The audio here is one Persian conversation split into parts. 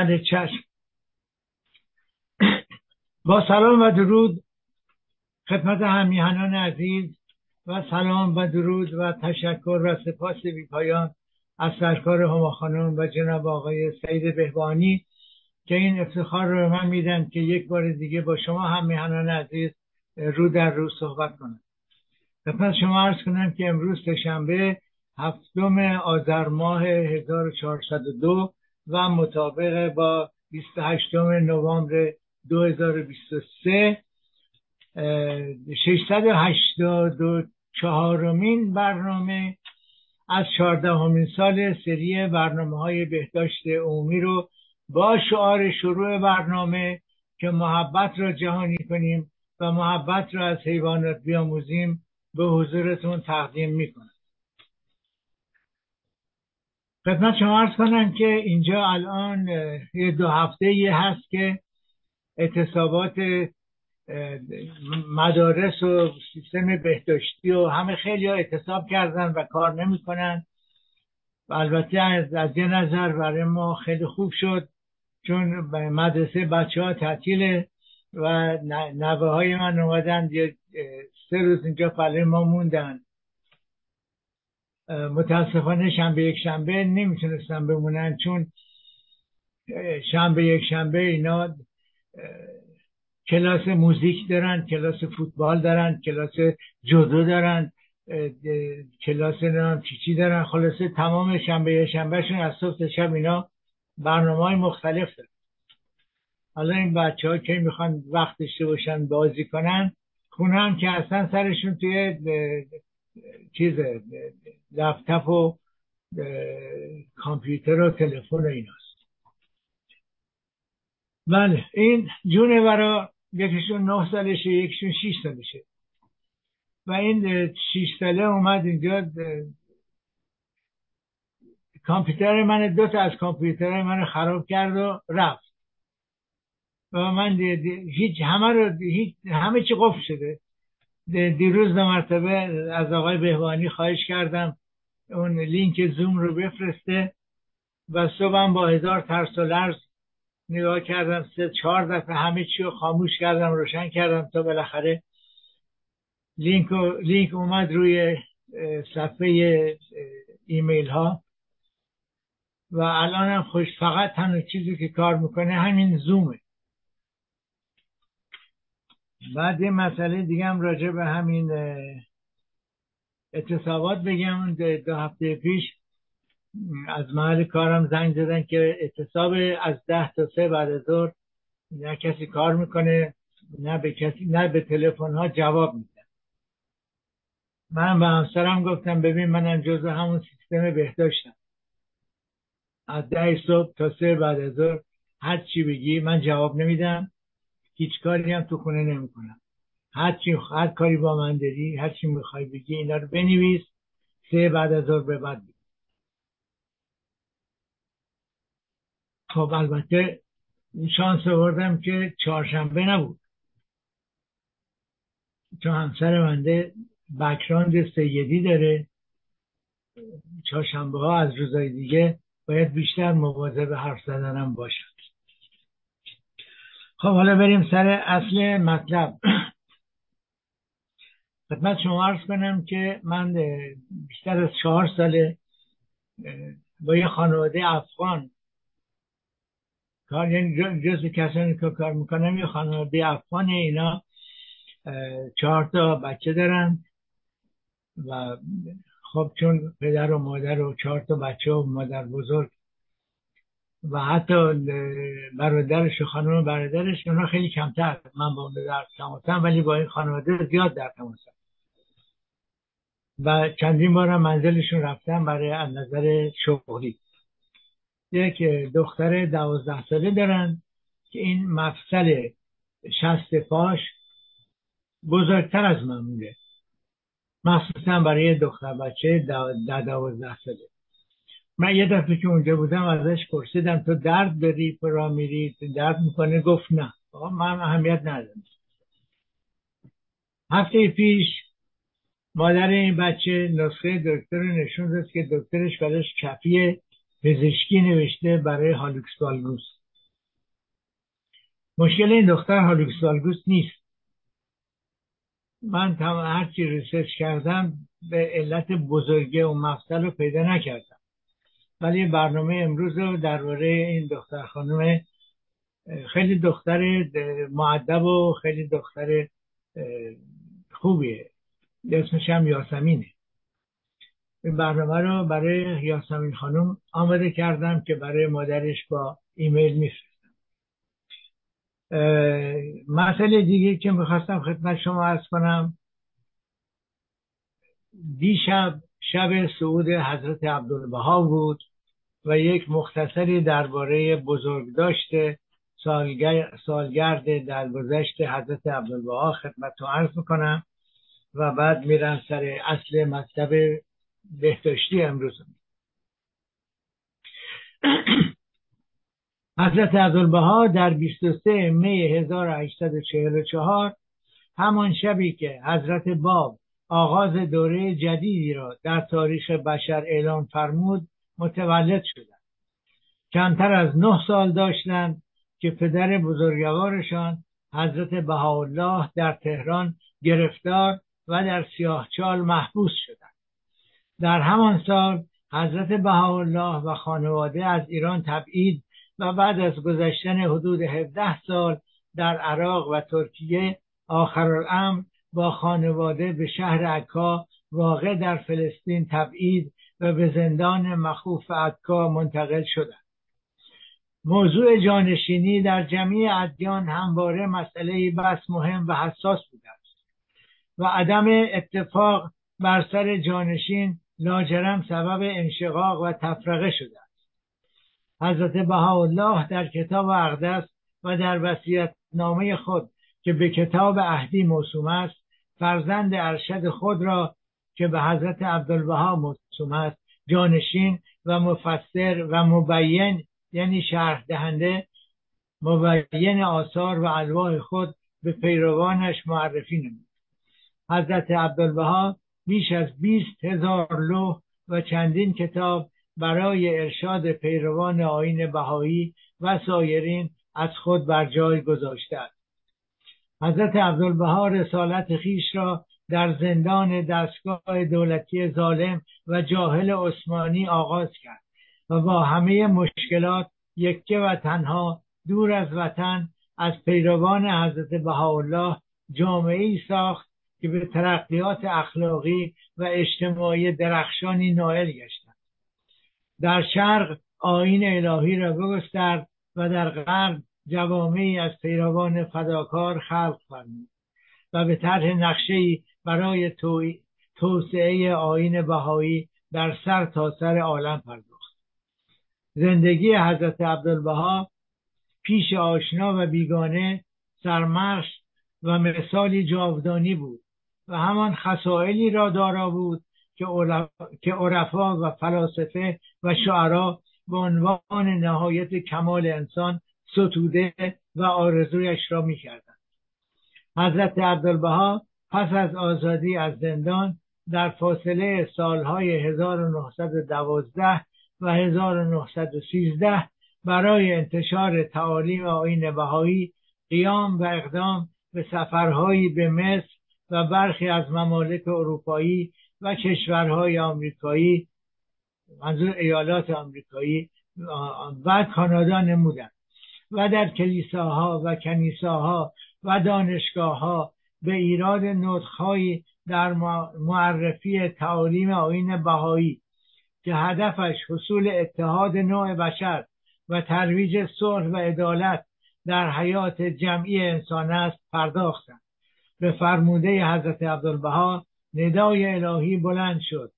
من چشم. با سلام و درود. خدمت همیهنان عزیز و سلام و درود و تشکر و سپاس بیپایان از سرکار هما خانم و جناب آقای سعید بهبانی که این افتخار رو به من میدن که یک بار دیگه با شما هم میهنان عزیز رو در رو صحبت کنم. خدمت شما عرض کنم که امروز سهشنبه هفتم آذر ماه 1402 و مطابق با 28 نوامبر 2023 684 مین برنامه از 14 همین سال سری برنامه های بهداشت عمومی رو با شعار شروع برنامه که محبت را جهانی کنیم و محبت را از حیوانات بیاموزیم به حضورتون تقدیم می‌کنم. خدمت شما ارز کنم که اینجا الان یه دو هفته یه هست که اعتصابات مدارس و سیستم بهداشتی و همه خیلی ها اعتصاب کردن و کار نمی‌کنن و البته از, از یه نظر برای ما خیلی خوب شد چون مدرسه بچه ها تعطیله و نوه های من اومدن سه روز اینجا پله ما موندن. متاسفانه شنبه یک شنبه نمی‌تونستن بمونن چون شنبه یک شنبه اینا کلاس موزیک دارن کلاس فوتبال دارن کلاس جودو دارن کلاس نام چیچی دارن. خلاصه تمام شنبه شنبهشون از صبح شب اینا برنامه های مختلف دارن. حالا این بچه ها که می‌خوان وقت داشته باشن بازی کنن خونه هم که اصلا سرشون توی چیز لپتاپ و کامپیوتر و تلفن و ایناست. بله این جونه برا یکیشون نه سالشه یکیشون شیش سالشه. و این شیش ساله اومد اینجا کامپیوتر من دو تا از کامپیوتر من خراب کرد و رفت. و من هیچ همه رو هیچ همه چی قفل شده. دیروز دو مرتبه از آقای بهوانی خواهش کردم. اون لینک زوم رو بفرسته و صبحم با هزار ترس و لرز نگاه کردم سه چهار دفعه همه چی رو خاموش کردم روشن کردم تا بالاخره لینک, لینک اومد روی صفحه ایمیل ها و الانم خوش فقط تنها چیزی که کار می‌کنه همین زومه. بعد یه مسئله دیگه هم راجع به همین اعتصابات بگم دو هفته پیش از محل کارم زنگ زدن که اعتصاب از ده تا سه بعد ظهر نه کسی کار می‌کنه نه به کسی نه به تلفن ها جواب میدن. من به همسرم گفتم ببین منم جزو همون سیستم بهداشتم. از ده صبح تا سه بعد از ظهر هر چی بگی من جواب نمیدم هیچ کاری هم تو خونه نمی‌کنم. هر چی هر کاری با من داری هر چی می‌خوای بگی اینا رو بنویس. سه بعد از ظهر به بعد خب البته شانس آوردم که چهارشنبه نبود. چون همسر منده بکراند سیدی داره. چهارشنبه ها از روزای دیگه باید بیشتر مواظب حرف زدنم باشم. خب حالا بریم سر اصل مطلب. خدمت شما عرض کنم که من بیشتر از چهار ساله با یه خانواده افغان کار یعنی جز کسانی که کار می‌کنم یه خانواده افغان اینا چهار تا بچه دارن و خب چون پدر و مادر و چهار تا بچه و مادر بزرگ و حتی برادرش و خانم برادرش اونا خیلی کمتر من با اون در تماسم ولی با این خانواده زیاد در تماسم. و چندین بار منزلشون رفتم برای از نظر شغلی. یک دختر دوازده ساله دارن که این مفصل شست پاش بزرگتر از معموله مخصوصا برای دختر بچه در دوازده ساله. من یه دفعه که اونجا بودم ازش پرسیدم تو درد داری؟ را میری؟ درد می‌کنه گفت نه. من اهمیت ندارم. هفته پیش مادر این بچه نسخه دکتر نشون داد که دکترش برش کفی پزشکی نوشته برای hallux valgus. مشکل این دختر hallux valgus نیست. من هرچی research کردم به علت بزرگی و مفصل رو پیدا نکردم. ولی برنامه امروز رو درباره این دختر خانم خیلی دختر معدب و خیلی دختر خوبیه. اسمش هم یاسمینه. این برنامه رو برای یاسمین خانم آماده کردم که برای مادرش با ایمیل میفرستم. مسئله دیگه که می‌خواستم خدمت شما ارز کنم دیشب شب سعود حضرت عبدالبها بود و یک مختصری درباره بزرگداشت سالگرد درگذشت حضرت عبدالبها خدمت تو عرض می‌کنم. و بعد میرم سر اصل مطلب بهداشتی امروز. حضرت عبدالبها در 23 می 1844 همان شبی که حضرت باب آغاز دوره جدیدی را در تاریخ بشر اعلام فرمود متولد شدند. کمتر از نه سال داشتند که پدر بزرگوارشان حضرت بهاءالله در تهران گرفتار و در سیاهچال محبوس شدند. در همان سال حضرت بهاءالله و خانواده از ایران تبعید و بعد از گذشتن حدود 17 سال در عراق و ترکیه آخر الامر با خانواده به شهر عکا واقع در فلسطین تبعید و به زندان مخوف عکا منتقل شدند. موضوع جانشینی در جمعی ادیان همواره مسئله بس مهم و حساس بوده و عدم اتفاق بر سر جانشین لاجرم سبب انشقاق و تفرقه شده است. حضرت بهاءالله در کتاب اقدس و در وصیت نامه خود که به کتاب اهدی موسوم است فرزند ارشد خود را که به حضرت عبدالبها موسوم است جانشین و مفسر و مبین یعنی شرح دهنده مبین آثار و الواح خود به پیروانش معرفی نمود. حضرت عبدالبها بیش از بیست هزار لوح و چندین کتاب برای ارشاد پیروان آین بهایی و سایرین از خود بر جای گذاشته است حضرت عبدالبها رسالت خیش را در زندان دستگاه دولتی ظالم و جاهل عثمانی آغاز کرد و با همه مشکلات یکه و تنها دور از وطن از پیروان حضرت بهاءالله جامعه ای ساخت که به ترقیات اخلاقی و اجتماعی درخشانی نائل گشتند. در شرق آین الهی را بگسترد و در غرب جوامعی از پیروان فداکار خلق فرمود و به طرح نقشه برای توسعه آین بهایی در سر تا سر عالم پرداخت. زندگی حضرت عبدالبها پیش آشنا و بیگانه سرمرش و مثالی جاودانی بود و همان خسائلی را دارا بود که عرفا و فلاسفه و شعرا به عنوان نهایت کمال انسان ستوده و آرزویش را می‌کردند. حضرت عبدالبها پس از آزادی از زندان در فاصله سالهای 1912 و 1913 برای انتشار تعالیم آین بهایی قیام و اقدام به سفرهایی به مصر و برخی از ممالک اروپایی و کشورهای آمریکایی منظور ایالات آمریکایی و کانادا نمودند و در کلیساها و کنیساها و دانشگاهها به ایراد نطخهایی در معرفی تعالیم آین بهایی که هدفش حصول اتحاد نوع بشر و ترویج صلح و عدالت در حیات جمعی انسان است پرداختند. به فرموده حضرت عبدالبها ندای الهی بلند شد.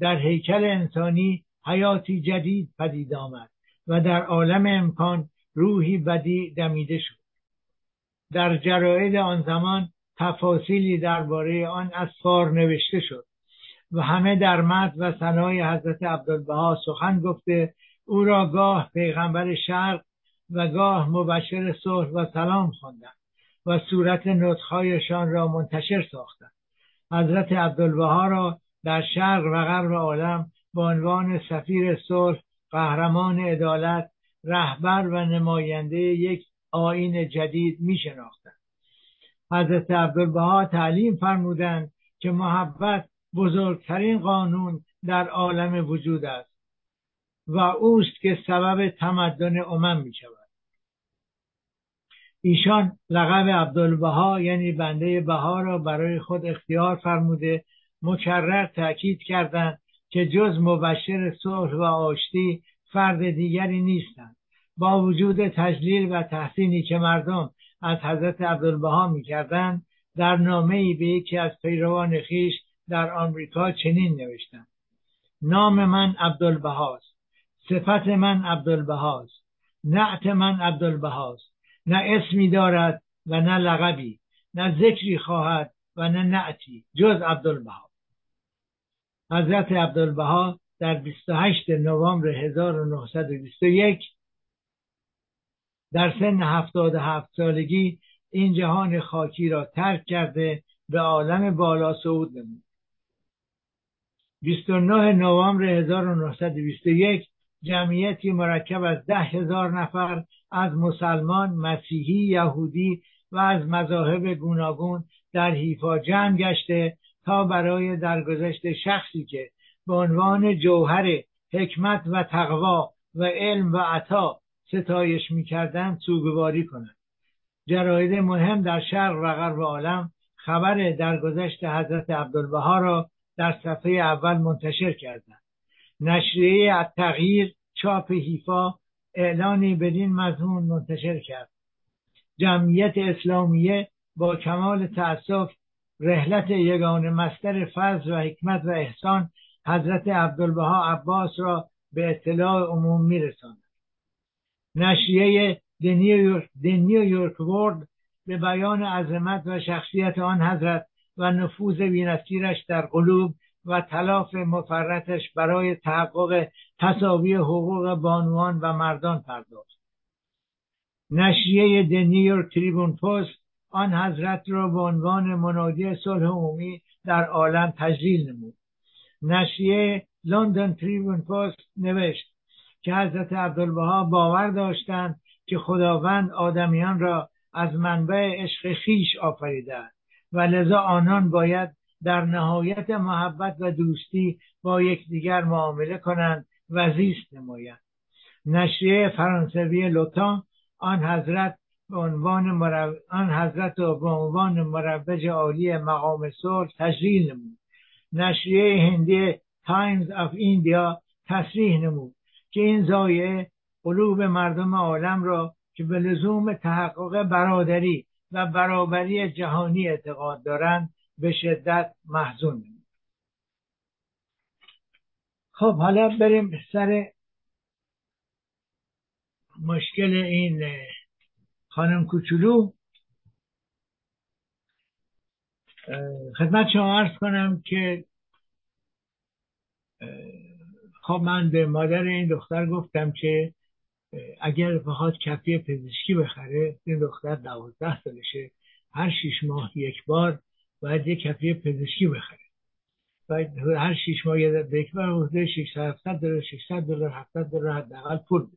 در هیکل انسانی حیاتی جدید پدید آمد و در عالم امکان روحی بدی دمیده شد. در جراید آن زمان تفاصیلی درباره آن اسفار نوشته شد و همه در مد و ثنای حضرت عبدالبها سخن گفته او را گاه پیغمبر شرق و گاه مبشر صلح و سلام خواندند. و صورت نطخهایشان را منتشر ساختند. حضرت عبدالبها را در شرق و غرب عالم به عنوان سفیر صلح قهرمان عدالت رهبر و نماینده یک آین جدید می شناختند حضرت عبدالبها تعلیم فرمودند که محبت بزرگترین قانون در عالم وجود است و اوست که سبب تمدن امم می شود ایشان لقب عبدالبها یعنی بنده بها را برای خود اختیار فرموده مکرر تاکید کردند که جز مبشر صلح و آشتی فرد دیگری نیستند. با وجود تجلیل و تحسینی که مردم از حضرت عبدالبها می‌کردند در نامه ای به یکی از پیروان خیش در آمریکا چنین نوشتند. نام من عبدالبهاست صفت من عبدالبهاست نعت من عبدالبهاست. نه اسمی دارد و نه لقبی نه ذکری خواهد و نه نعتی جز عبدالبها. حضرت عبدالبها در 28 نوامبر 1921 در سن 77 سالگی این جهان خاکی را ترک کرده به عالم بالا صعود نمود. 29 نوامبر 1921 جمعیتی مرکب از ده هزار نفر از مسلمان، مسیحی، یهودی و از مذاهب گوناگون در حیفا جمع گشته تا برای درگذشت شخصی که به عنوان جوهر حکمت و تقوا و علم و عطا ستایش می‌کردند سوگواری کنند. جراید مهم در شرق و غرب عالم خبر درگذشت حضرت عبدالبها را در صفحه اول منتشر کردند. نشریه التغییر چاپ حیفا اعلانی بدین مضمون منتشر کرد. جمعیت اسلامیه با کمال تأسف رحلت یگان مستر فضل و حکمت و احسان حضرت عبدالبها عباس را به اطلاع عموم میرساند. نشریه نیویورک ورد به بیان عظمت و شخصیت آن حضرت و نفوذ بینصیرش در قلوب و تلاف مفرتش برای تحقق تصاوی حقوق بانوان و مردان پرداخت. نشریه د نیویورک تریبون پست آن حضرت را به عنوان منادی صلح عمومی در عالم تجلیل نمود. نشریه لندن تریبون پست نوشت که حضرت عبدالبها باور داشتند که خداوند آدمیان را از منبع عشق خیش آفریده و لذا آنان باید در نهایت محبت و دوستی با یکدیگر معامله کنند و زیست نمایند. نشریه فرانسوی لوتان آن حضرت به عنوان آن حضرت را به عنوان مروج عالی مقام صلح تشریح نمود. نشریه هندی Times of India تصریح نمود که این ضایعه قلوب مردم عالم را که به لزوم تحقق برادری و برابری جهانی اعتقاد دارند به شدت محزون نمود خب حالا بریم سر مشکل این خانم کوچولو. خدمت شما عرض کنم که خب من به مادر این دختر گفتم که اگر بخواد کفی پزشکی بخره این دختر دوازده سالشه هر شیش ماه یک بار باید یک کفی پزشکی بخره. باید هر شیش ماه یک بار حدود 600 دلار 600 دلار 700 دلار حداقل پول بده.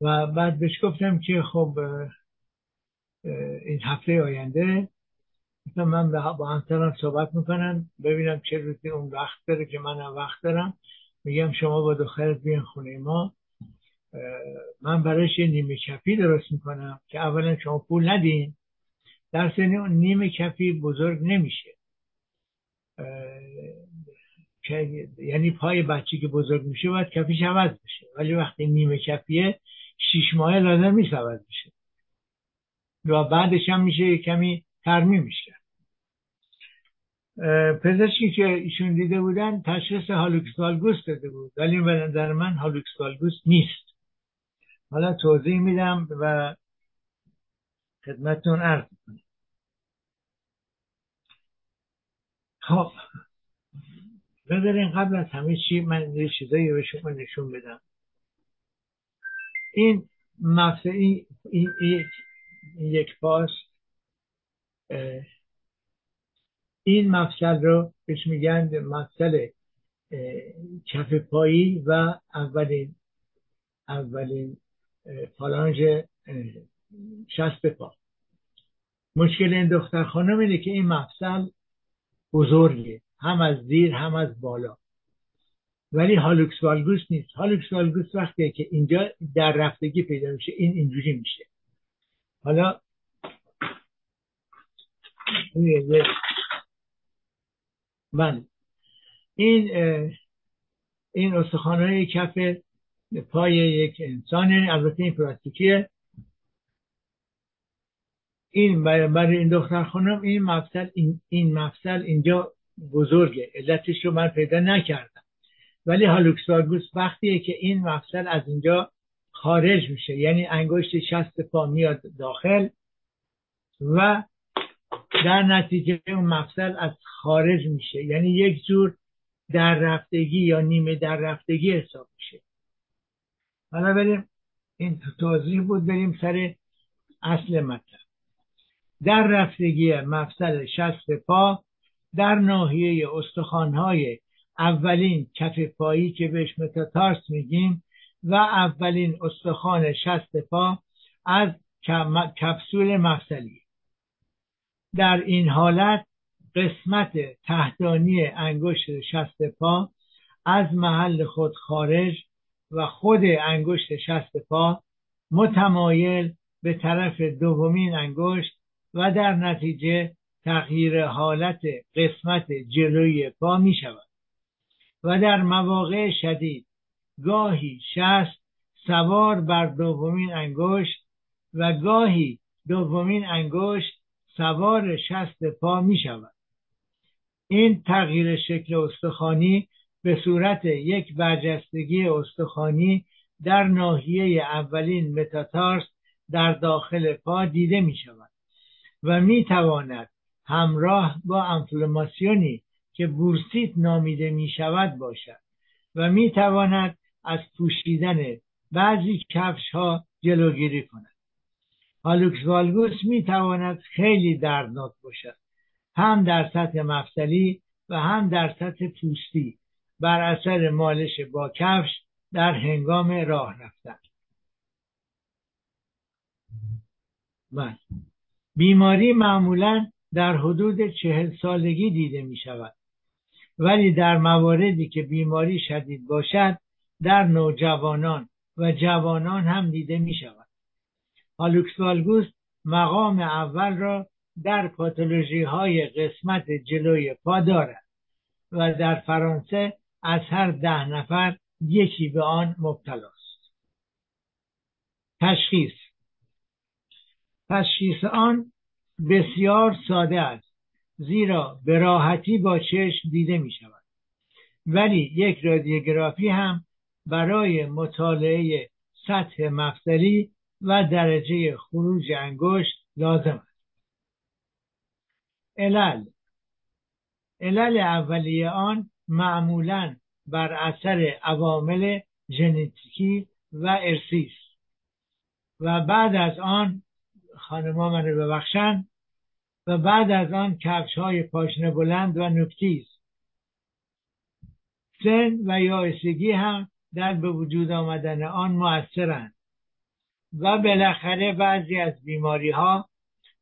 و بعد بهش گفتم که خب این هفته آینده من با همسرم صحبت می‌کنم ببینم چه روزی اون وقت داره که منم وقت دارم. میگم شما با دخترت بیان خونه ما. من برایش یه نیمه کفی درست می‌کنم که اولا شما پول ندین. در سن نیمه کفی بزرگ نمیشه. یعنی پای بچه که بزرگ میشه باید کفیش عوض بشه. ولی وقتی نیمه کفیه شیش ماه لازم نیست عوض بشه. و بعدش هم میشه کمی ترمیم میشه. پزشکی که ایشون دیده بودن تشخیص هالوکسالگوس داده بود. ولی به نظر من هالوکسالگوس نیست. حالا توضیح میدم و خدمتتون عرض کنم خب بذارین قبل از همه چی من یه چیزایی به شما نشون بدم. این مفصلی این, این, یک پاس این مفصل رو بهش میگن مفصل کف پایی و اولین اولین پالانج شست پا. مشکل این دختر خانم اینه که این مفصل بزرگه. هم از زیر هم از بالا. ولی هالوکس والگوس نیست. هالوکس والگوس وقتیه که اینجا در رفتگی پیدا میشه. این اینجوری میشه. حالا من این این استخوانهای کف پای یک انسان البته این پلاستیکیه. این برای این دختر خانم این مفصل این, این مفصل اینجا بزرگه. علتش رو من پیدا نکردم. ولی هالوکسارگوس وقتیه که این مفصل از اینجا خارج میشه. یعنی انگشت شست پا میاد داخل و در نتیجه اون مفصل از خارج میشه. یعنی یک جور در رفتگی یا نیمه در رفتگی حساب میشه. حالا بریم این توضیح بود بریم سر اصل مطلب. در رفتگی مفصل شست پا در ناحیه استخوانهای اولین کف پایی که بهش متاتارس میگیم و اولین استخوان شست پا از کپسول مفصلی. در این حالت قسمت تحتانی انگشت شست پا از محل خود خارج و خود انگشت شست پا متمایل به طرف دومین انگشت و در نتیجه تغییر حالت قسمت جلوی پا می شود. و در مواقع شدید گاهی شست سوار بر دومین انگشت و گاهی دومین انگشت سوار شست پا می شود. این تغییر شکل استخوانی به صورت یک برجستگی استخوانی در ناحیه اولین متاتارس در داخل پا دیده می شود. و می تواند همراه با انفلاماسیونی که بورسیت نامیده می شود باشد و می تواند از پوشیدن بعضی کفش ها جلوگیری کند. هالوکس والگوس می تواند خیلی دردناک باشد. هم در سطح مفصلی و هم در سطح پوستی بر اثر مالش با کفش در هنگام راه رفتن بله. بیماری معمولا در حدود چهل سالگی دیده می شود ولی در مواردی که بیماری شدید باشد در نوجوانان و جوانان هم دیده می شود هالوکسوالگوس مقام اول را در پاتولوژی های قسمت جلوی پا دارد و در فرانسه از هر ده نفر یکی به آن مبتلاست. تشخیص تشخیص آن بسیار ساده است زیرا به راحتی با چشم دیده می شود ولی یک رادیوگرافی هم برای مطالعه سطح مفصلی و درجه خروج انگشت لازم است. علل علل اولیه آن معمولا بر اثر عوامل ژنتیکی و ارسی و بعد از آن خانما من رو ببخشن و بعد از آن کفش های پاشنه بلند و نکتیز سن و یائسگی هم در به وجود آمدن آن مؤثرند و بالاخره بعضی از بیماری ها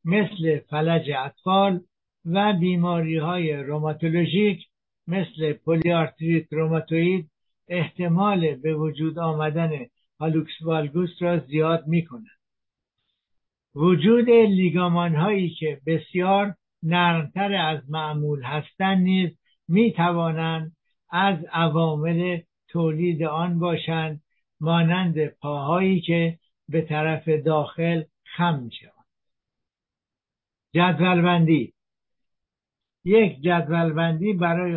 مثل فلج اطفال و بیماری های روماتولوژیک مثل پولیارتریت روماتوید احتمال به وجود آمدن هالوکس والگوس را زیاد می کنند. وجود لیگامان هایی که بسیار نرمتر از معمول هستند نیز می توانند از عوامل تولید آن باشند مانند پاهایی که به طرف داخل خم می شوند جدول بندی یک جدول بندی برای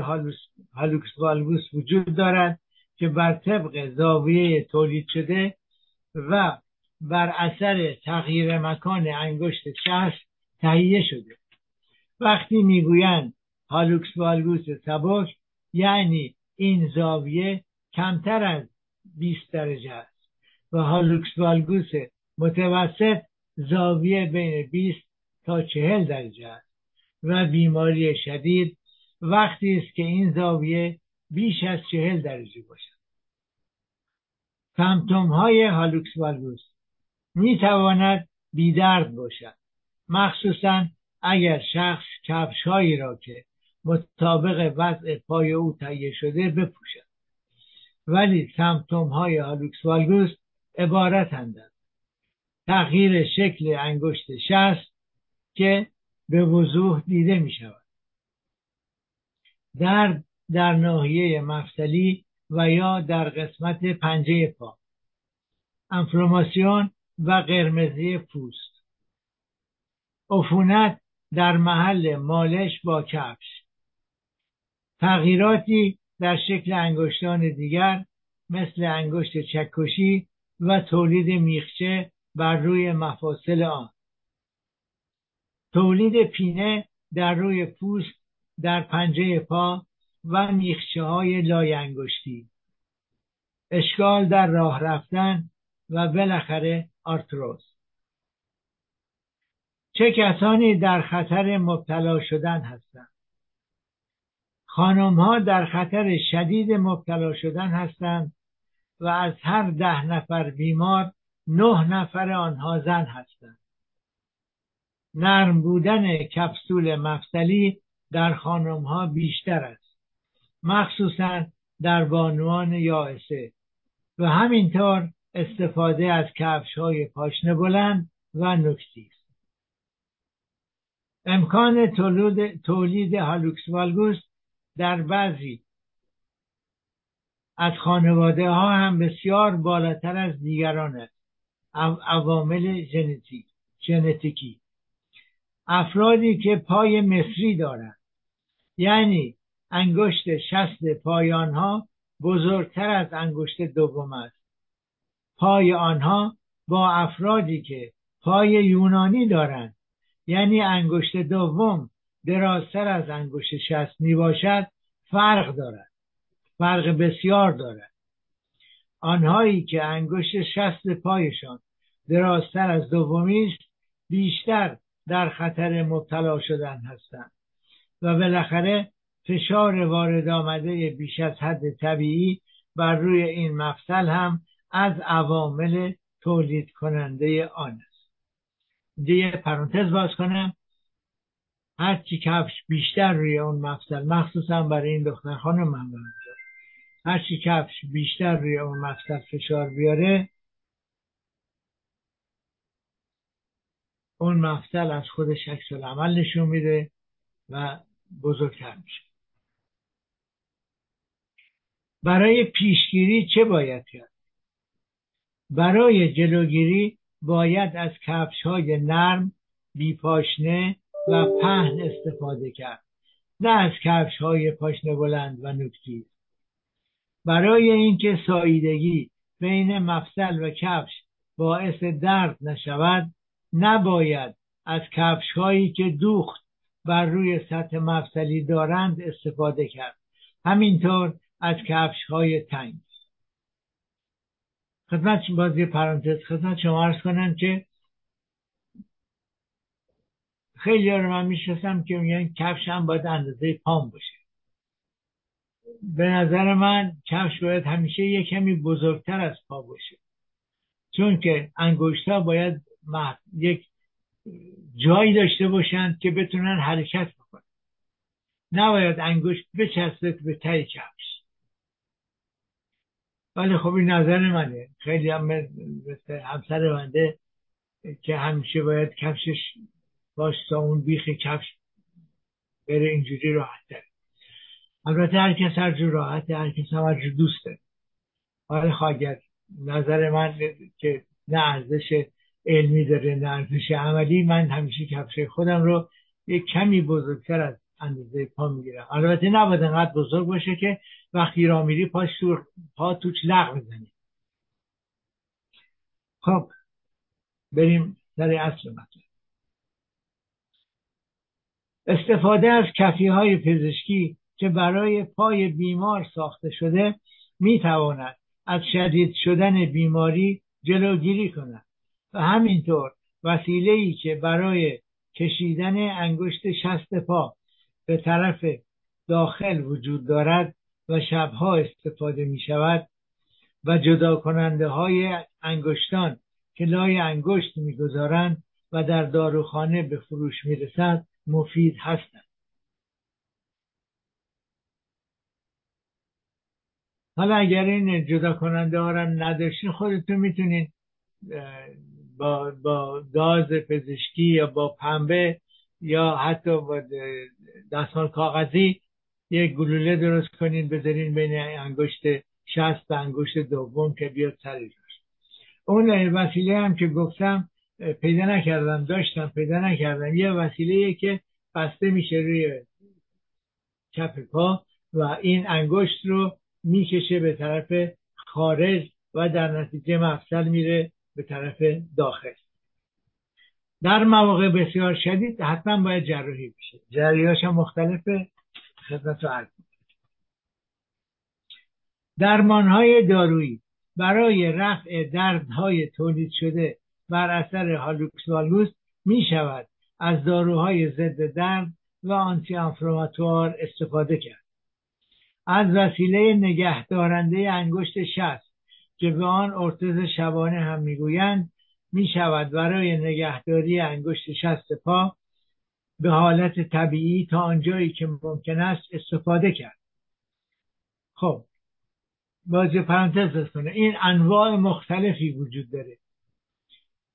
هالوکس والگوس وجود دارد که بر طبق زاویه تولید شده و بر اثر تغییر مکان انگشت چشم تهیه شده. وقتی می‌گویند هالوکس والگوس سبک یعنی این زاویه کمتر از 20 درجه است و هالوکس والگوس متوسط زاویه بین 20 تا 40 درجه است و بیماری شدید وقتی است که این زاویه بیش از 40 درجه باشد. سمتوم های هالوکس والگوس می تواند بیدرد باشد. مخصوصا اگر شخص کفش هایی را که مطابق وضع پای او تهیه شده بپوشد. ولی سمتوم های هالوکس والگوس عبارتند از تغییر شکل انگشت شست که به وضوح دیده می شود درد در ناحیه مفصلی و یا در قسمت پنجه پا. انفلاماسیون و قرمزی پوست. عفونت در محل مالش با کفش. تغییراتی در شکل انگشتان دیگر مثل انگشت چکشی و تولید میخچه بر روی مفاصل آن. تولید پینه در روی پوست در پنجه پا و میخچه های لای انگشتی. اشکال در راه رفتن و بالاخره آرتروز چه کسانی در خطر مبتلا شدن هستند؟ خانم ها در خطر شدید مبتلا شدن هستند و از هر ده نفر بیمار نه نفر آنها زن هستند. نرم بودن کپسول مفصلی در خانم ها بیشتر است مخصوصا در بانوان یائسه و همینطور استفاده از کفش های پاشنه بلند و نکتی است. امکان تولید, تولید هالوکس والگوس در بعضی از خانواده ها هم بسیار بالاتر از دیگران است. عوامل ژنتیکی. افرادی که پای مصری دارند. یعنی انگشت شست پای آنها بزرگتر از انگشت دوم است. پای آنها با افرادی که پای یونانی دارند. یعنی انگشت دوم درازتر از انگشت شست می باشد فرق دارد. فرق بسیار دارد. آنهایی که انگشت شست پایشان درازتر از دومی است بیشتر در خطر مبتلا شدن هستند و بالاخره فشار وارد آمده بیش از حد طبیعی بر روی این مفصل هم از عوامل تولید کننده آن است. دیگه پرانتز باز کنم. هرچی کفش بیشتر روی اون مفصل مخصوصا برای این دختر خانم من هرچی کفش بیشتر روی اون مفصل فشار بیاره اون مفصل از خودش عکس عمل نشون میده و بزرگتر میشه. برای پیشگیری چه باید کرد؟ برای جلوگیری باید از کفش های نرم بیپاشنه و پهن استفاده کرد نه از کفش های پاشنه بلند و نکتی برای اینکه ساییدگی بین مفصل و کفش باعث درد نشود نباید از کفش هایی که دوخت بر روی سطح مفصلی دارند استفاده کرد. همینطور از کفش های تنگ. خدمت بازی پرانتز خدمت شما ارز کنم که خیلی رو من می‌شناسم که میگن کفش هم باید اندازه پام باشه. به نظر من کفش باید همیشه یک کمی بزرگتر از پا باشه. چون که انگشت ها باید یک جایی داشته باشند که بتونن حرکت بکنن. نباید انگشت بچسبه به تای کفش. ولی خب این نظر منه. خیلی هم مثل همسر منده که همیشه باید کفشش باش تا اون بیخ کفش بره اینجوری راحت داره البته هر کس هر جو راحته هر کس هم هر جو دوست داره حالا خواهد نظر من که نه ارزش علمی داره نه ارزش عملی من همیشه کفش خودم رو یک کمی بزرگتر از اندازه پا می‌گیرم. البته نباید انقدر بزرگ باشه که وقتی را میری پا, پا توش لغ بزنی خب بریم سر اصل مطلب. استفاده از کفی های پزشکی که برای پای بیمار ساخته شده می تواند از شدید شدن بیماری جلوگیری کند. و همینطور وسیله ای که برای کشیدن انگشت شست پا به طرف داخل وجود دارد و شبها استفاده می شود و جدا کننده های انگشتان که لای انگشت می‌گذارند و در داروخانه به فروش می‌رسد مفید هستند. حالا اگر این جدا کننده ها را نداشتین خودتون می‌تونین با, با گاز پزشکی یا با پنبه یا حتی با دستمال کاغذی یک گلوله درست کنین بذارین بین انگشت شست و انگشت دوم که بیاد سرش اون وسیله هم که گفتم پیدا نکردم داشتم پیدا نکردم. یه وسیله که بسته میشه روی کف پا و این انگشت رو می‌کشه به طرف خارج و در نتیجه مفصل میره به طرف داخل. در مواقع بسیار شدید حتما باید جراحی بشه. جراحیاش مختلفه. خدمت رو درمان های دارویی برای رفع دردهای تولید شده بر اثر هالوکس والوس می شود از داروهای ضد درد و آنتی انفلاماتوار استفاده کرد. از وسیله نگهدارنده انگشت شست که به آن ارتز شبانه هم می‌گویند می شود برای نگهداری انگشت شست پا به حالت طبیعی تا آنجایی که ممکن است استفاده کرد. خب باز پرانتز کنه این انواع مختلفی وجود داره.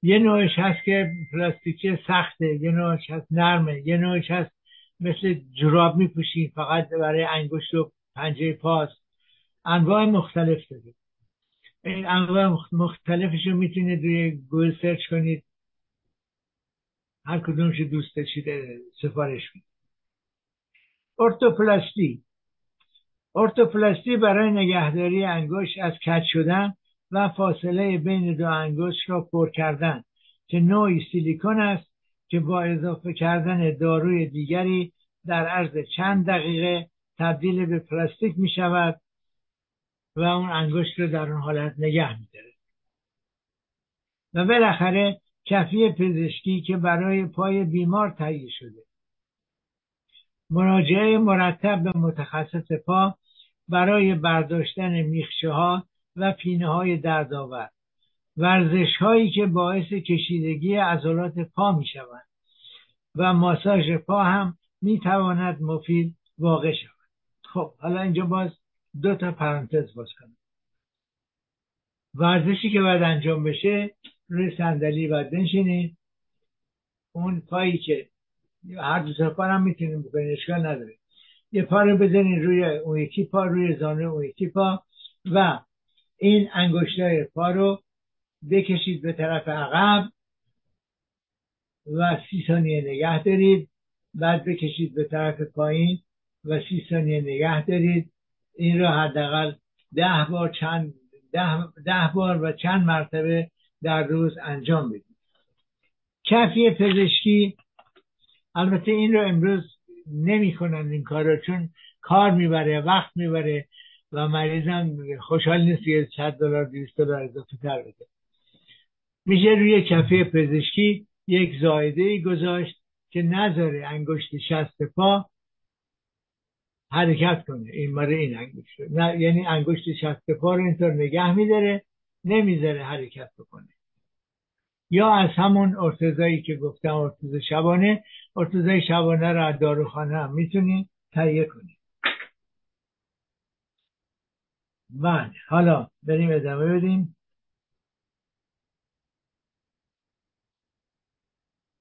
یه نوعش هست که پلاستیکی سخته یه نوعش هست نرمه یه نوعش هست مثل جوراب میپوشی فقط برای انگشت و پنجه پاس. انواع مختلف داره. این انواع مختلفش رو می‌تونید روی گوگل search کنید. هر کدومش دوست داشتید سفارش کنید ارتوپلاستی ارتوپلاستی برای نگهداری انگشت از کج شدن و فاصله بین دو انگشت را پر کردن که نوعی سیلیکون است که با اضافه کردن داروی دیگری در عرض چند دقیقه تبدیل به پلاستیک می شود و اون انگشت رو در اون حالت نگه می داره. و بالاخره کفی پزشکی که برای پای بیمار تهیه شده. مراجعه مرتب به متخصص پا برای برداشتن میخشه ها و پینه های دردآور. ورزش هایی که باعث کشیدگی عضلات پا می شوند و ماساژ پا هم می تواند مفید واقع شود. خب حالا اینجا باز دو تا پرانتز باز کنم. ورزشی که باید انجام بشه روی صندلی باید بنشینید اون پایی که هر دو تا می‌تونیم بکنید اشکال نداره. یه پا رو بزنید روی اون یکی پا روی زانو اون یکی پا و این انگشتای پا رو بکشید به طرف عقب و سی ثانیه نگه دارید. بعد بکشید به طرف پایین و سی ثانیه نگه دارید. این رو حداقل ده بار چند ده, ده بار و چند مرتبه در روز انجام بدید کفی پزشکی البته این رو امروز نمی‌کنن این کار رو چون کار می‌بره وقت می‌بره و مریضم خوشحال نیست یه 100 دلار 200 دلار اضافه تر بده. میشه روی کفه پزشکی یک زایده گذاشت که نذاره انگشت شست پا حرکت کنه. این ماره این انگشت. نه یعنی انگشت شست پا رو اینطور نگه میداره. نمی‌ذاره حرکت بکنه. یا از همون ارتزایی که گفتم ارتز شبانه ارتزای شبانه رو از داروخانه هم می‌تونید تهیه کنید بله حالا بریم ادامه بدیم.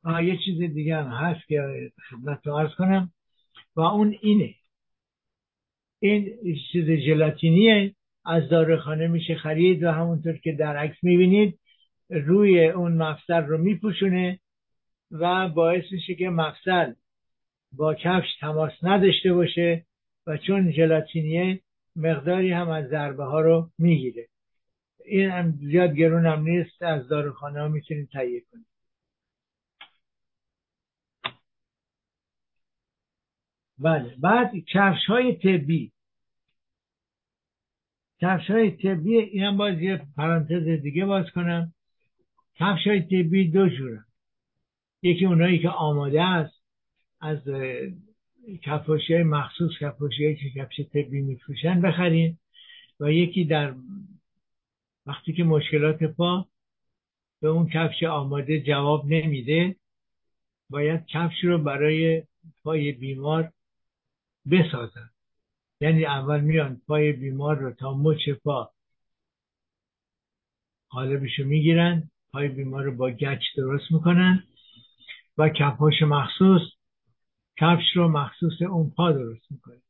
آه یه چیز دیگه هم هست که خدمت رو عرض کنم. و اون اینه. این چیز ژلاتینیه از داروخانه میشه خرید و همونطور که در عکس می‌بینید روی اون مفصل رو میپوشونه و باعث میشه که مفصل با کفش تماس نداشته باشه و چون ژلاتینیه مقداری هم از ضربه ها رو می‌گیره. این هم زیاد گرون هم نیست از داروخانه ها می‌تونید تهیه کنید. بله بعد کفش های طبی. کفش های طبی این هم باز یه پرانتز دیگه باز کنم کفش های طبی دو جورن. یکی اونایی که آماده است از کفاشی های مخصوص کفاشی هایی که کفش طبی میفروشن بخرین و یکی در وقتی که مشکلات پا به اون کفش آماده جواب نمیده باید کفش رو برای پای بیمار بسازن. یعنی اول میان پای بیمار رو تا مچ پا. قالبشو می‌گیرن پای بیمار رو با گچ درست می‌کنن و کفاش مخصوص کفش رو مخصوص اون پا درست می‌کنه.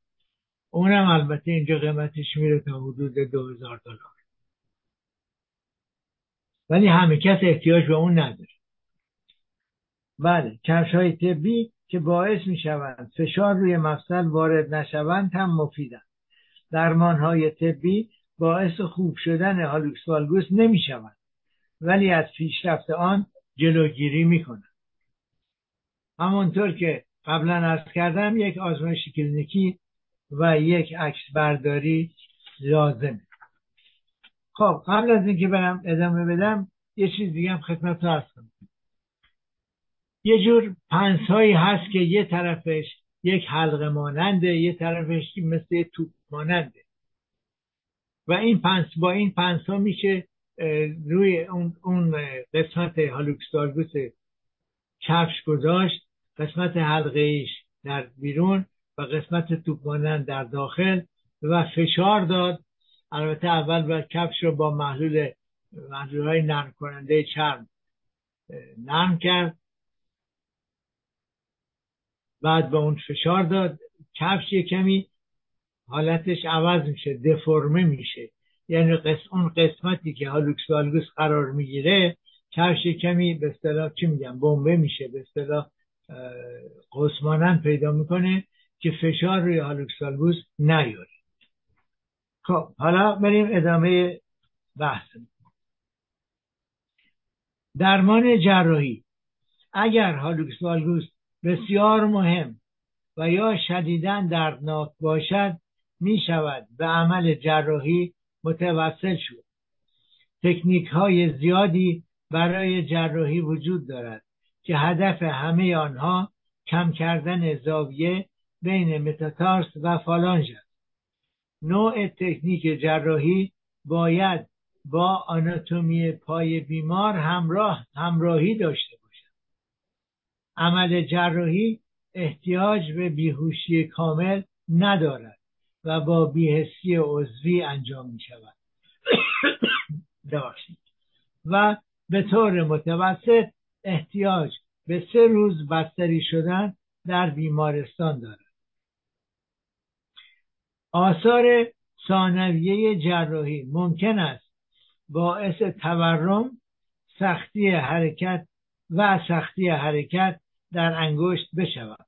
اونم البته اینجا قیمتش میره تا حدود دو هزار دلار. ولی همه کس احتیاج به اون نداره. بله کفش های طبی که باعث می شوند فشار روی مفصل وارد نشوند هم مفیدند. درمان های طبی باعث خوب شدن هالوکس والگوس نمی شوند ولی از پیشرفت آن جلوگیری می کنند همانطور که قبلا ارز کردم یک آزمایش کلینیکی و یک عکس برداری لازمه. خب قبل از اینکه برم ادامه بدم یه چیز دیگه هم خدمت کنم. یه جور پنس هایی هست که یه طرفش یک حلقه ماننده یه طرفش مثل توپ ماننده. و این پنس با این پنس میشه روی اون, اون قسمت هالوکستارگوس کفش گذاشت. قسمت حلقه ایش در بیرون و قسمت توپ مانند در داخل و فشار داد. البته اول بر کفش رو با محلول محلول های نرم کننده چرم نرم کرد. بعد به اون فشار داد. کفش یه کمی حالتش عوض میشه دفرمه میشه. یعنی قسم اون قسمتی که هالوکس والگوس قرار می‌گیره کفش کمی به اصطلاح چی میگم بمبه میشه. به اصطلاح قسمانند پیدا می‌کنه که فشار روی هالوکس والگوس نیاره. خب حالا بریم ادامه بحث. درمان جراحی. اگر هالوکس والگوس بسیار مهم و یا شدیدن دردناک باشد می شود به عمل جراحی متوسل شد تکنیک های زیادی برای جراحی وجود دارد که هدف همه آنها کم کردن زاویه بین متاتارس و فالانژ است. نوع تکنیک جراحی باید با آناتومی پای بیمار همراه همراهی داشته عمل جراحی احتیاج به بیهوشی کامل ندارد و با بیهستی عضوی انجام می شود و به طور متوسط احتیاج به سه روز بستری شدن در بیمارستان دارد. آثار ثانویه جراحی ممکن است باعث تورم سختی حرکت و سختی حرکت در انگشت بشود.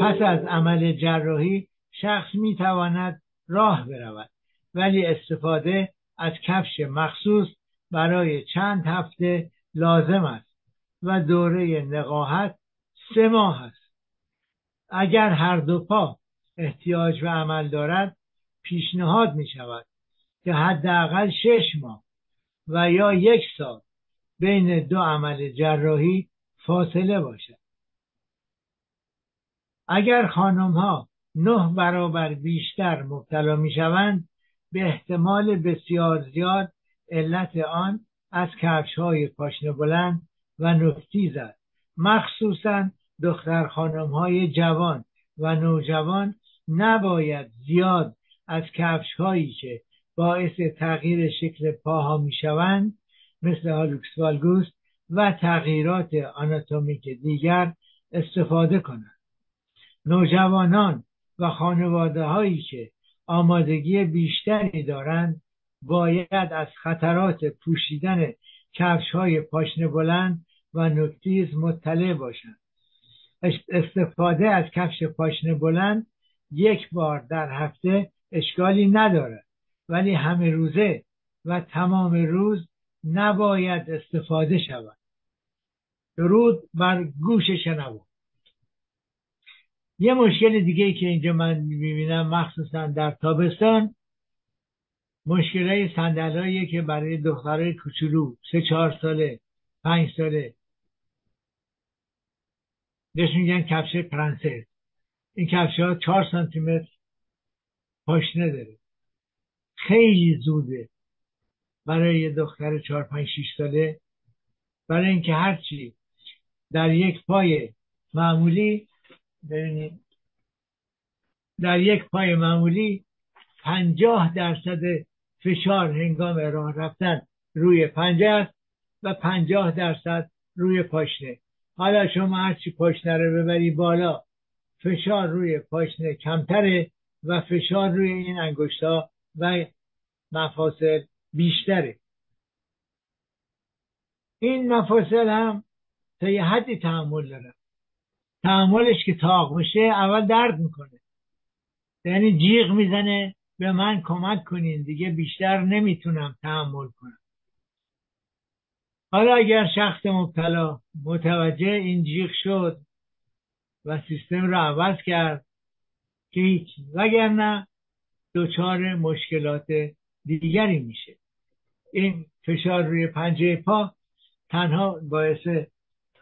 پس از عمل جراحی شخص می تواند راه برود ولی استفاده از کفش مخصوص برای چند هفته لازم است و دوره نقاهت سه ماه است. اگر هر دو پا احتیاج به عمل دارد پیشنهاد می شود که حداقل شش ماه و یا یک سال بین دو عمل جراحی فاصله باشد اگر خانم ها نه برابر بیشتر مبتلا می شوند به احتمال بسیار زیاد علت آن از کفش های پاشنه بلند و نفتیز است. مخصوصا دختر خانم های جوان و نوجوان نباید زیاد از کفش هایی که باعث تغییر شکل پاها می‌شوند مثل هالوکس والگوس و تغییرات آناتومیک دیگر استفاده کنند. نوجوانان و خانواده هایی که آمادگی بیشتری دارند باید از خطرات پوشیدن کفش های پاشنه بلند و نکتیز مطلع باشند. استفاده از کفش پاشنه بلند یک بار در هفته اشکالی ندارد ولی همه روزه و تمام روز نباید استفاده شود. درود بر گوش شنوا. یه مشکل دیگه که اینجا من می‌بینم مخصوصا در تابستان مشکل های سندل که برای دخترای کوچولو سه چهار ساله پنج ساله. بهش میگن کفش پرنسس این کفش ها چهار سانتی متر پاشنه داره. خیلی زوده برای یه دختر چهار پنج شیش ساله. برای اینکه هرچی در یک پای معمولی ببینید در یک پای معمولی پنجاه درصد فشار هنگام راه رفتن روی پنجه است و پنجاه درصد روی پاشنه. حالا شما هرچی پاشنه رو ببری بالا فشار روی پاشنه کمتره و فشار روی این انگشتا و مفاصل بیشتره. این مفاصل هم تا یه حدی تحمل دارن تحملش که تاق بشه اول درد می‌کنه. یعنی جیغ می‌زنه به من کمک کنین دیگه بیشتر نمی‌تونم تحمل کنم. حالا اگر شخص مبتلا متوجه این جیغ شد و سیستم رو عوض کرد که هیچ. وگرنه دچار مشکلات دیگری میشه. این فشار روی پنجه پا تنها باعث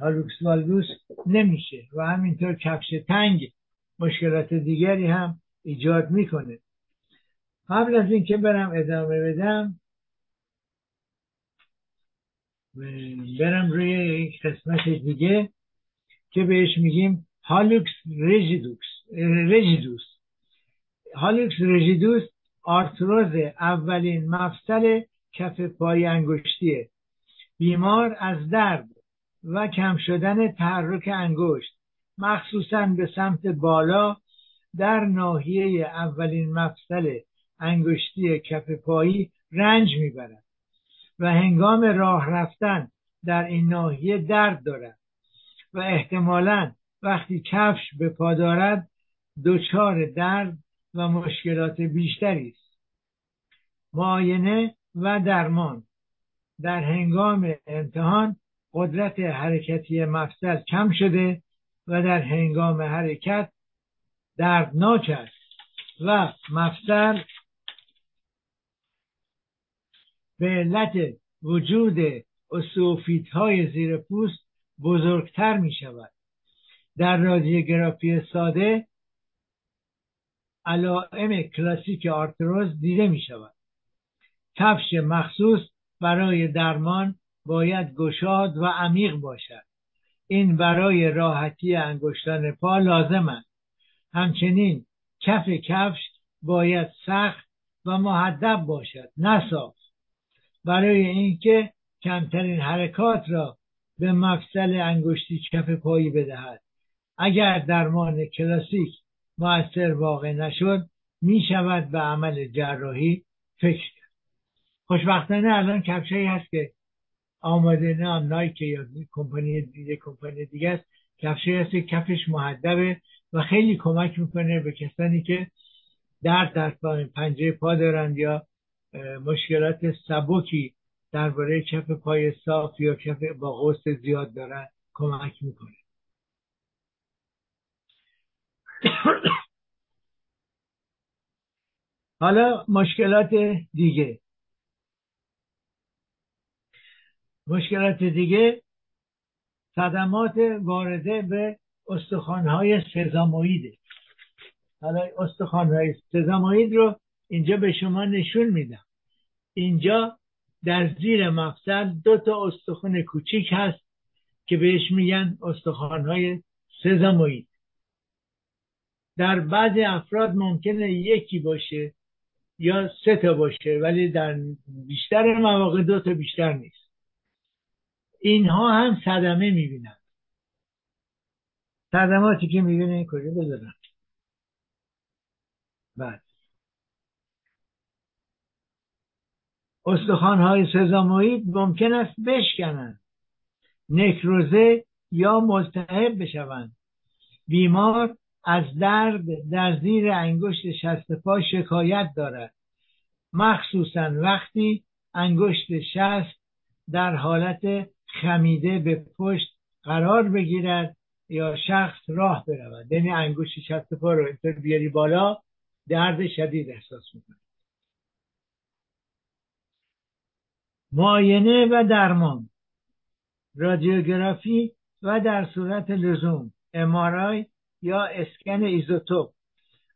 تالوکس والگوس نمیشه و همینطور کفش تنگ مشکلات دیگری هم ایجاد می‌کنه. قبل از اینکه برم ادامه بدم برم روی یک قسمت دیگه که بهش میگیم هالوکس رژیدوس رژیدوس. هالوکس رژیدوس آرتروز اولین مفصل کف پای انگشتیه. بیمار از درد. و کم شدن تحرک انگشت مخصوصا به سمت بالا در ناحیه اولین مفصل انگشتی کف پایی رنج می‌برد و هنگام راه رفتن در این ناحیه درد دارد و احتمالا وقتی کفش به پا دارد دچار درد و مشکلات بیشتری است. معاینه و درمان در هنگام امتحان قدرت حرکتی مفصل کم شده و در هنگام حرکت دردناک است و مفصل به علت وجود اسوفیت های زیر پوست بزرگتر می شود. در رادیوگرافی ساده علائم کلاسیک آرتروز دیده می شود. کفش مخصوص برای درمان باید گشاد و عمیق باشد. این برای راحتی انگشتان پا لازم است همچنین کف کفش باید سخت و محدب باشد نه صاف. برای اینکه کمترین حرکات را به مفصل انگشتی کف پایی بدهد. اگر درمان کلاسیک موثر واقع نشد می شود به عمل جراحی فکر کرد. خوشبختانه الان کفشایی هست که آماده نه نایک یا کمپانی دیگه کمپانی دیگه است. کفشایی هست کفش محدبه و خیلی کمک می‌کنه به کسانی که درد در پنجه پا دارند یا مشکلات سبکی درباره کف پای صاف یا کف با قوس زیاد دارن کمک می‌کنه. حالا مشکلات دیگه. مشکلات دیگه صدمات وارده به استخوانهای سزامویده حالا استخوانهای سزاموید رو اینجا به شما نشون میدم. اینجا در زیر مفصل دو تا استخوان کوچیک هست که بهش میگن استخوانهای سزاموید در بعض افراد ممکنه یکی باشه یا سه تا باشه ولی در بیشتر مواقع دو تا بیشتر نیست. اینها هم صدمه می‌بینن. صدماتی که می‌بینه کجا بذارن. بعد. های سزاموید ممکن است بشکنند نکروزه یا ملتهب بشوند. بیمار از درد در زیر انگشت شست پا شکایت دارد. مخصوصا وقتی انگشت شست در حالت خمیده به پشت قرار بگیرد یا شخص راه برود. یعنی انگشت شست پا رو اینطور بیاری بالا درد شدید احساس می‌کنه. معاینه و درمان رادیوگرافی و در صورت لزوم امارای یا اسکن ایزوتوپ.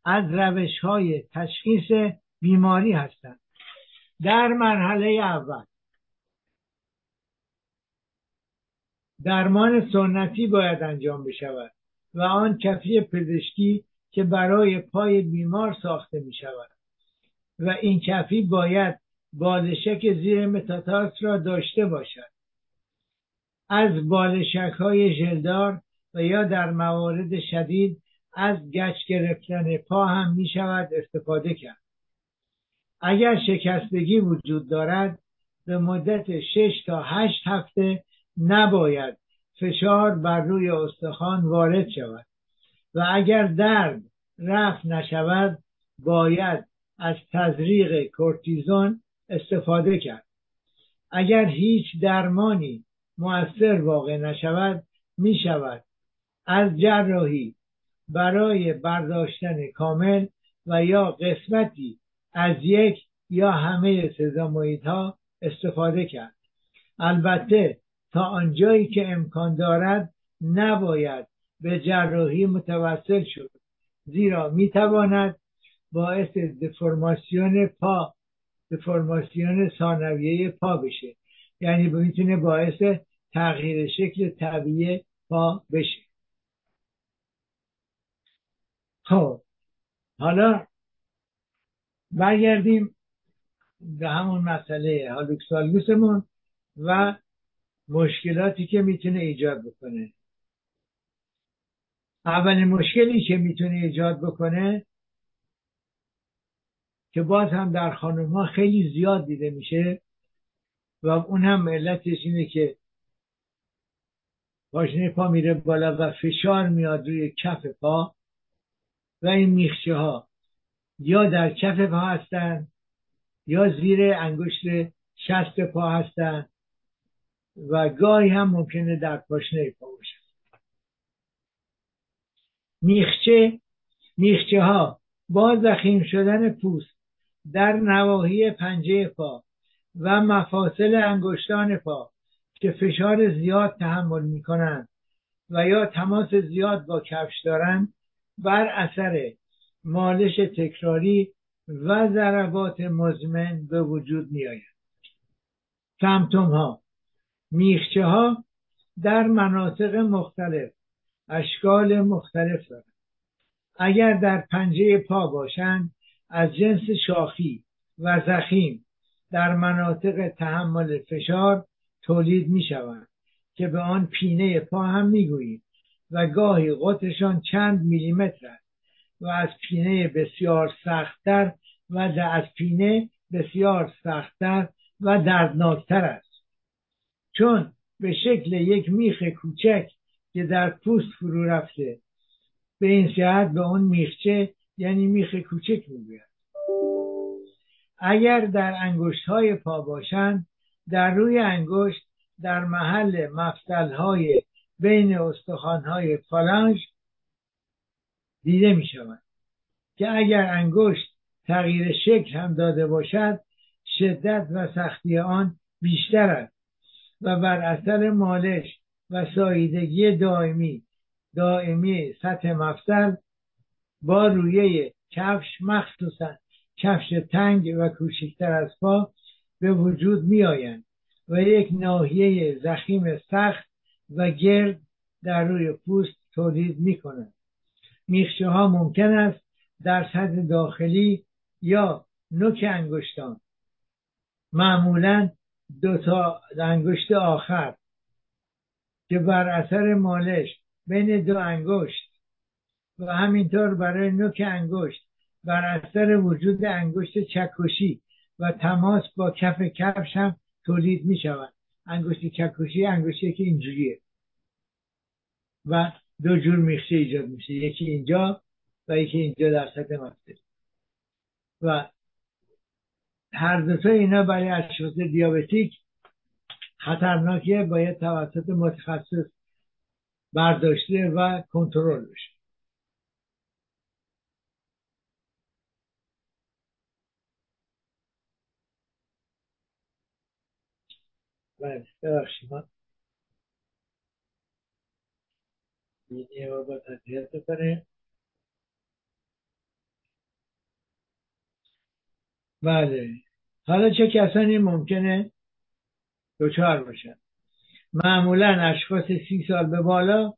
از روش های تشخیص بیماری هستند. در مرحله اول درمان سنتی باید انجام بشود و آن کفی پزشکی که برای پای بیمار ساخته می شود و این کفی باید بالشک زیر متاتارس را داشته باشد. از بالشک های ژلدار و یا در موارد شدید از گچ گرفتن پا هم می شود استفاده کرد. اگر شکستگی وجود دارد به مدت 6 تا 8 هفته نباید فشار بر روی استخوان وارد شود و اگر درد رفت نشود باید از تزریق کورتیزون استفاده کرد. اگر هیچ درمانی مؤثر واقع نشود می شود از جراحی برای برداشتن کامل و یا قسمتی از یک یا همه ها استفاده کرد. البته تا آنجایی که امکان دارد نباید به جراحی متوسل شد. زیرا می‌تواند باعث دفرماسیون پا دفرماسیون ثانویه پا بشه. یعنی می‌تونه باعث تغییر شکل طبیعی پا بشه. خب حالا برگردیم به همون مسئله هالوکسالگوسمون و مشکلاتی که می‌تونه ایجاد بکنه. اولین مشکلی که می‌تونه ایجاد بکنه که باز هم در خانم ها خیلی زیاد دیده میشه و اون هم علتش اینه که پاشنه پا میره بالا و فشار میاد روی کف پا و این میخچه ها یا در کف پا هستن یا زیر انگشت شست پا هستن. و گاهی هم ممکنه در پاشنه پا باشه میخچه میخچه ها با زخیم شدن پوست در نواحی پنجه پا و مفاصل انگشتان پا که فشار زیاد تحمل می کنند و یا تماس زیاد با کفش دارند بر اثر مالش تکراری و ضربات مزمن به وجود می آید. سمتوم ها میخچه ها در مناطق مختلف اشکال مختلف دارند. اگر در پنجه پا باشند از جنس شاخی و زخیم در مناطق تحمل فشار تولید می شوند که به آن پینه پا هم می گوییم و گاهی قطرشان چند میلیمتر است و از پینه بسیار سختتر و از پینه بسیار سختتر و دردناکتر است. چون به شکل یک میخ کوچک که در پوست فرو رفته به این جهت به اون میخچه یعنی میخ کوچک می‌گوید. اگر در انگشت های پا باشند در روی انگشت در محل مفصل های بین استخوان های فالانج دیده می شود که اگر انگشت تغییر شکل هم داده باشد شدت و سختی آن بیشتر است. و بر اثر مالش و ساییدگی دائمی دائمی سطح مفصل با رویه کفش مخصوصا کفش تنگ و کوچکتر از پا به وجود می آیند و یک ناحیه زخیم سخت و گرد در روی پوست تولید می کنند میخشه ها ممکن است در سطح داخلی یا نوک انگشتان. معمولا دو تا انگشت آخر که بر اثر مالش بین دو انگشت و همینطور برای نوک انگشت بر اثر وجود انگشت چکشی و تماس با کف کفش هم تولید می شود انگشت چکشی انگشتی که اینجوریه و دو جور میخچه ایجاد میشه. یکی اینجا و یکی اینجا در سطح مفصل و هر دوتا اینا برای اشخاص دیابتیک خطرناکه باید توسط متخصص برداشته و کنترل بشه. بله ببخشید من با تطبیق بکنه بله. حالا چه کسانی ممکنه دچار باشن معمولا اشخاص سی سال به بالا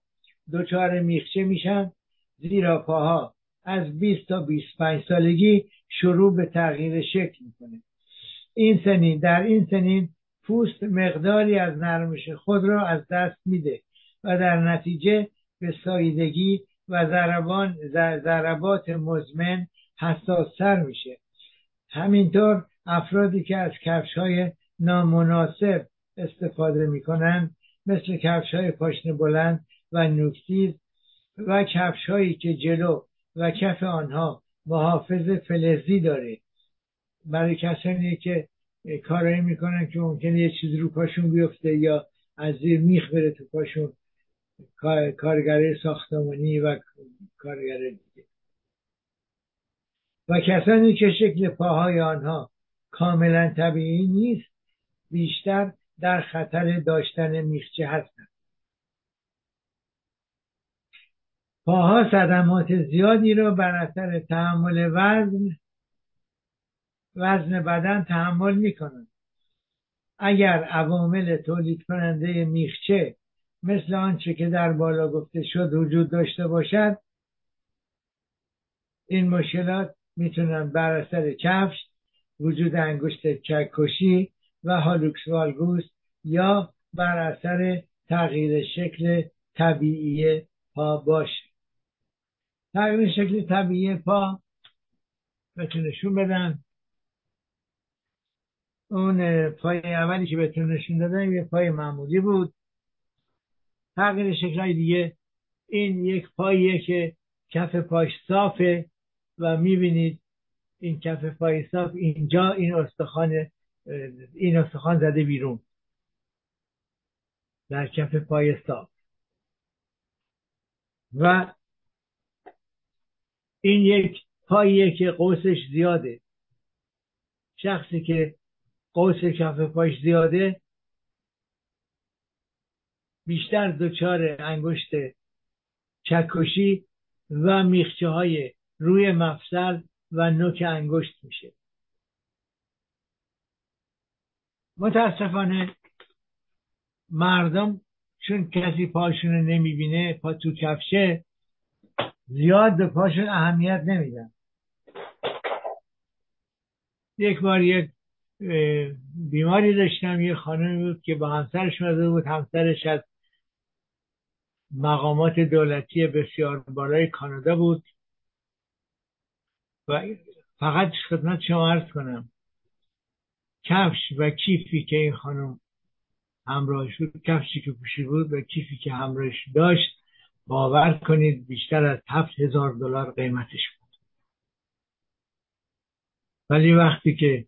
دچار میخچه میشن زیرا پاها از 20 تا 25 سالگی شروع به تغییر شکل می‌کنه. این سنین در این سنین پوست مقداری از نرمش خود را از دست میده و در نتیجه به سایدگی و ضربان ضربات مزمن حساستر میشه. همینطور افرادی که از کفش های نامناسب استفاده می‌کنند مثل کفش های پاشنه بلند و نوکتیز و کفش هایی که جلو و کف آنها محافظ فلزی داره. برای کسانی که کارایی می‌کنن که ممکنه یه چیزی رو پاشون بیفته یا از زیر میخ بره تو پاشون کارگره ساختمانی و کارگره دیگه. و کسانی که شکل پاهای آنها کاملا طبیعی نیست بیشتر در خطر داشتن میخچه هستند. پاها صدمات زیادی را بر اثر تحمل وزن وزن بدن تحمل می کنند اگر عوامل تولید کننده میخچه مثل آنچه که در بالا گفته شد وجود داشته باشد این مشکلات می‌تونن بر اثر کفش وجود انگشت چکشی و هالوکس والگوس یا بر اثر تغییر شکل طبیعی پا باشه. تغییر شکل طبیعی پا بهتون نشون بدم. اون پای اولی که بهتون نشون دادم یه پای معمولی بود. تغییر شکل دیگه. این یک پاییه که کف پاش صافه. و می‌بینید این کف پای صاف اینجا این استخوان این استخوان زده بیرون. در کف پای صاف و این یک پاییه که قوسش زیاده. شخصی که قوس کف پاش زیاده بیشتر دچار انگشت چکشی و میخچه های روی مفصل و نوک انگشت میشه. متاسفانه مردم چون کسی پاشون نمی‌بینه پا تو کفشه زیاد به پاشون اهمیت نمیدن. یک بار یک بیماری داشتم یه خانمی بود که با همسرش مده بود همسرش از مقامات دولتی بسیار بالای کانادا بود. و فقط خدمت شما عرض کنم. کفش و کیفی که این خانم همراهش بود کفشی که پوشی بود و کیفی که همراهش داشت باور کنید بیشتر از هفت هزار دلار قیمتش بود. ولی وقتی که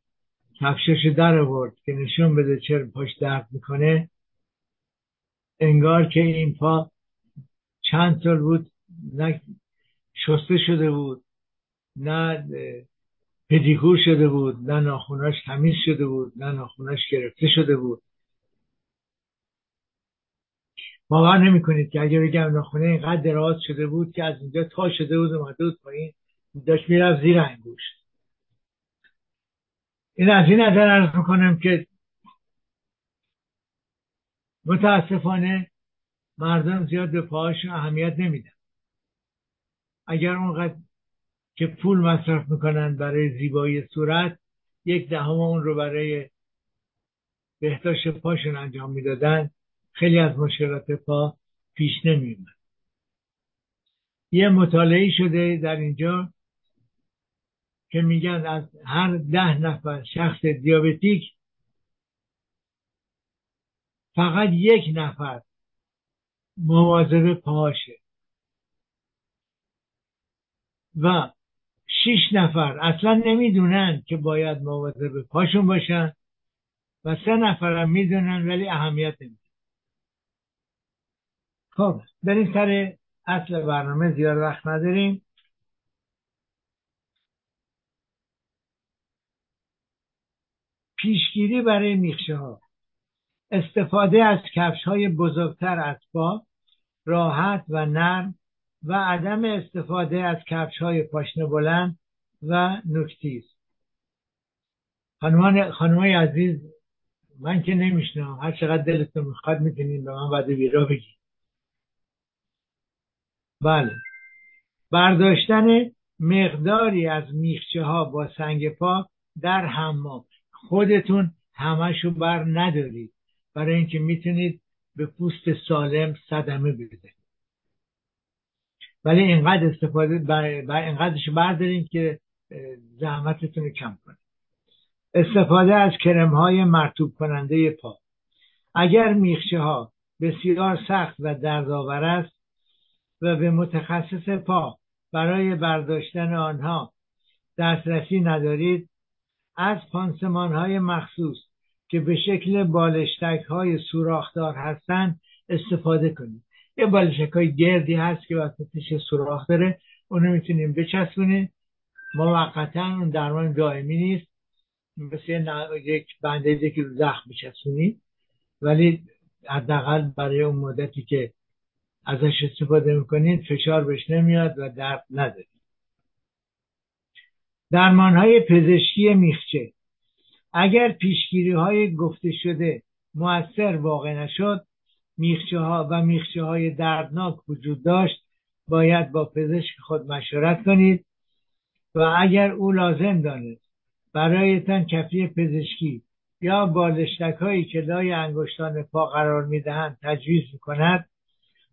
کفشش در آورد که نشون بده چرا پاش درد می‌کنه انگار که این پا چند سال بود شسته شده بود. نه پدیکور شده بود نه ناخوناش تمیز شده بود نه ناخوناش گرفته شده بود. باور نمی کنید که اگه بگم ناخونه اینقدر دراز شده بود که از اینجا تا شده بود اومده بود پایین داشت می‌رفت زیر انگوش. این از این نظر ارز می‌کنم که متاسفانه مردم زیاد به پاهاشون اهمیت نمیدن. اگر اونقدر که پول مصرف می‌کنن برای زیبایی صورت یک دهم اون رو برای بهداشت پاشون انجام می‌دادن. خیلی از مشکلات پا پیش نمیومد یه مطالعه شده در اینجا که میگن از هر ده نفر شخص دیابتیک فقط یک نفر مواظب پاشه و شیش نفر. اصلا نمی‌دونن که باید مواظب پاشون باشن و سه نفر هم می‌دونن ولی اهمیت نمیدن. خب بریم سر اصل برنامه. زیاد وقت نداریم. پیشگیری برای میخشه ها استفاده از کفش های بزرگتر از راحت و نرم و عدم استفاده از کفش های پاشنه بلند و نکتیز خانمان خانمای عزیز من که نمیشنم هر چقدر دلتون می‌خواد می‌تونین به من بعد ویرا بگید بله. برداشتن مقداری از میخچه ها با سنگ پا در حمام. خودتون همشو بر ندارید. برای اینکه می‌تونید به پوست سالم صدمه بده ولی اینقدر استفاده بر اینقدرش بردارین که زحمتتون رو کم کنید استفاده از کرم های مرتوب کننده پا. اگر میخشه ها بسیار سخت و دردآور است و به متخصص پا برای برداشتن آنها دسترسی ندارید از پانسمان های مخصوص که به شکل بالشتک های سوراخدار هستند استفاده کنید. یه بالشک های گردی هست که وسطش سوراخ داره. اونو می‌تونیم بچسبونیم. موقتا اون درمان دائمی نیست. مثل یک بندیزی که زخم بچسبونید ولی حداقل برای اون مدتی که ازش استفاده می‌کنید فشار بهش نمیاد و درد ندارید درمان های پزشکی میخچه. اگر پیشگیری های گفته شده موثر واقع نشد میخچه ها و میخچه های دردناک وجود داشت باید با پزشک خود مشورت کنید و اگر او لازم دانست برایتان کفی پزشکی یا بالشتک هایی که لای انگشتان پا قرار می‌دهند تجویز می‌کند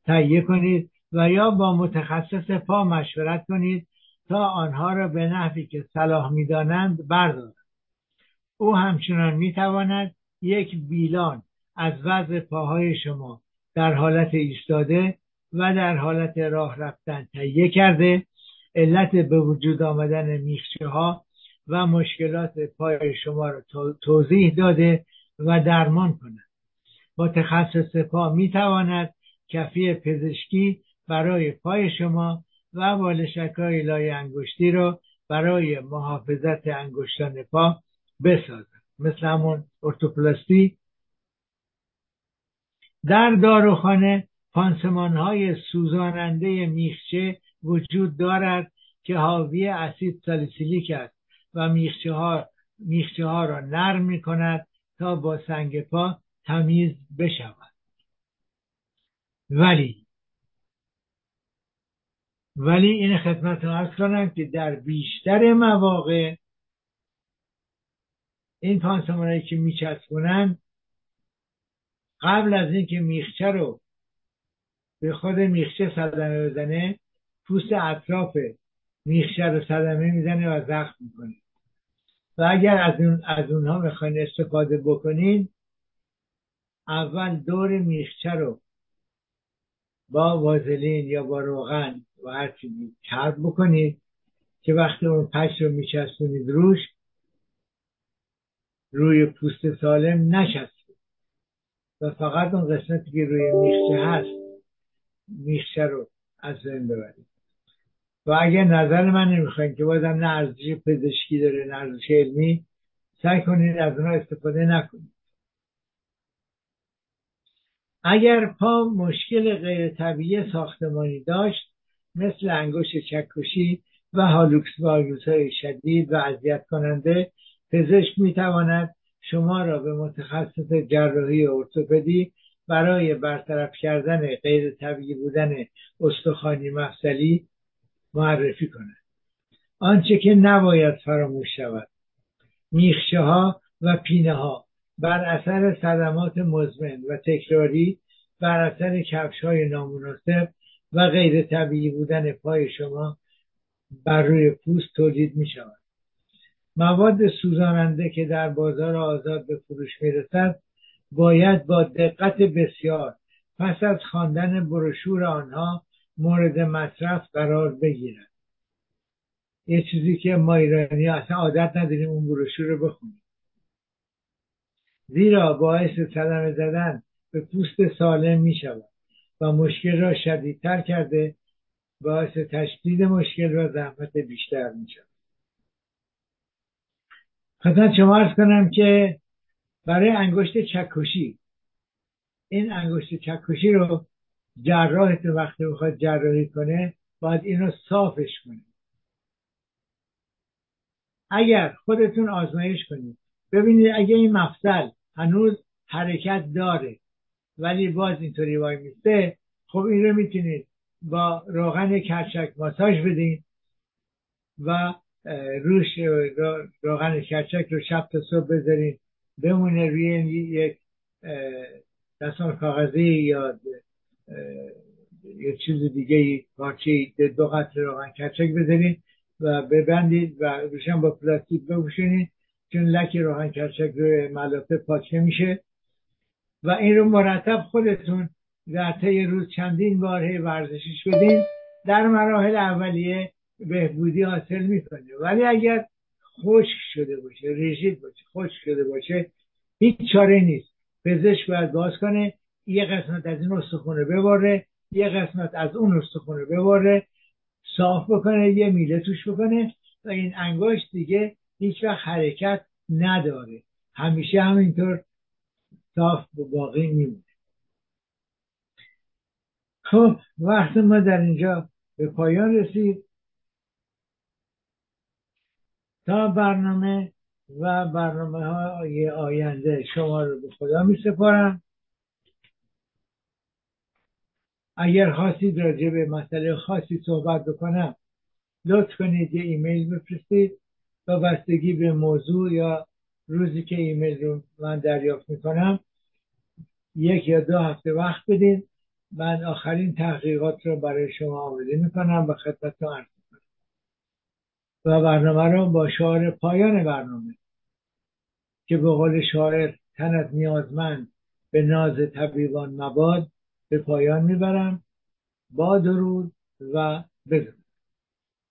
تهیه کنید و یا با متخصص پا مشورت کنید تا آنها را به نحوی که صلاح می‌دانند بردارند. او همچنان می‌تواند یک بیلان از وضع پاهای شما در حالت ایستاده و در حالت راه رفتن تهیه کرده. علت به وجود آمدن میخچه ها و مشکلات پای شما را توضیح داده و درمان کند. متخصص پا می‌تواند کفی پزشکی برای پای شما و بالشک های لای انگشتی را برای محافظت انگشتان پا بسازد. مثل همون ارتوپلاستی در داروخانه پانسمان های سوزاننده میخچه وجود دارد که حاوی اسید سالیسیلیک است و میخچه ها, میخچه ها را نرم می کند تا با سنگ پا تمیز بشود. ولی ولی این خدمت ارز کنم که در بیشتر مواقع این پانسمانهایی که میچسبونن قبل از اینکه میخچه رو به خود میخچه صدمه بزنه پوست اطراف میخچه رو صدمه می‌زنه و زخم می‌کنه. و اگر از, اون از اونها می‌خواین استفاده بکنین اول دور میخچه رو با وازلین یا با روغن و هر چیزی چرب بکنید که وقتی اون پش رو میچسبونید روش روی پوست سالم نشسته. فقط اون قسمتی که روی میخچه هست میخچه رو از بین ببرید. و اگر نظر من نمی‌خواین که بازم نه ارزش پزشکی داره نه ارزش علمی سعی کنید از اونها استفاده نکنید. اگر پا مشکل غیر طبیعی ساختمانی داشت مثل انگشت چکشی و هالوکس های شدید و اذیت کننده پزشک می‌تواند شما را به متخصص جراحی ارتوپدی برای برطرف کردن غیر طبیعی بودن استخوانی مفصلی معرفی کند. آنچه که نباید فراموش شود میخشه ها و پینه ها بر اثر صدمات مزمن و تکراری بر اثر کفش های نامناسب و غیر طبیعی بودن پای شما بر روی پوست تولید می شود مواد سوزاننده که در بازار آزاد به فروش می رسد باید با دقت بسیار پس از خواندن بروشور آنها مورد مصرف قرار بگیرد. یه چیزی که ما ایرانی اصلا عادت نداریم اون بروشور رو بخونیم. زیرا باعث صدمه زدن به پوست سالم می شود و مشکل را شدیدتر کرده باعث تشدید مشکل و زحمت بیشتر می شود خدمت شما ارز کنم که برای انگشت چکشی این انگشت چکشی رو جراحتون وقتی می‌خواد جراحی کنه باید این رو صافش کنه. اگر خودتون آزمایش کنید ببینید اگه این مفصل هنوز حرکت داره ولی باز اینطوری وای میسته خب این رو می‌تونید با روغن کرچک ماساژ بدین و روش روغن کرچک رو شب تا صبح بذارین بمونه روی یک دستان کاغذی یا یه چیز دیگه پارچه دو قطر روغن کرچک بذارین و ببندید و روشن با پلاستیک بپوشونید چون لک روغن کرچک روی ملافه پاک نمیشه و این رو مرتب خودتون در طی روز چندین بار ورزشش بدین. در مراحل اولیه بهبودی حاصل می‌کنه. ولی اگر خشک شده باشه ریژید باشه خشک شده باشه هیچ چاره نیست. پزشک باید باز کنه یه قسمت از این استخونه بباره یه قسمت از اون استخونه بباره صاف بکنه یه میله توش بکنه و این انگشت دیگه هیچ وقت حرکت نداره. همیشه همینطور صاف باقی میمونه. خب وقت ما در اینجا به پایان رسید. تا برنامه و برنامه های آینده شما رو به خدا می سپارم اگر خواستید راجع به مسئله خاصی صحبت بکنم لطف کنید یه ایمیل بفرستید. و بستگی به موضوع یا روزی که ایمیل رو من دریافت می‌کنم یک یا دو هفته وقت بدید من آخرین تحقیقات رو برای شما آماده می‌کنم. و خدمتتون عرض و برنامه رو با شعار پایان برنامه که به قول شاعر تنت نیازمند به ناز طبیبان مباد به پایان می‌برم. با درود و بدرود.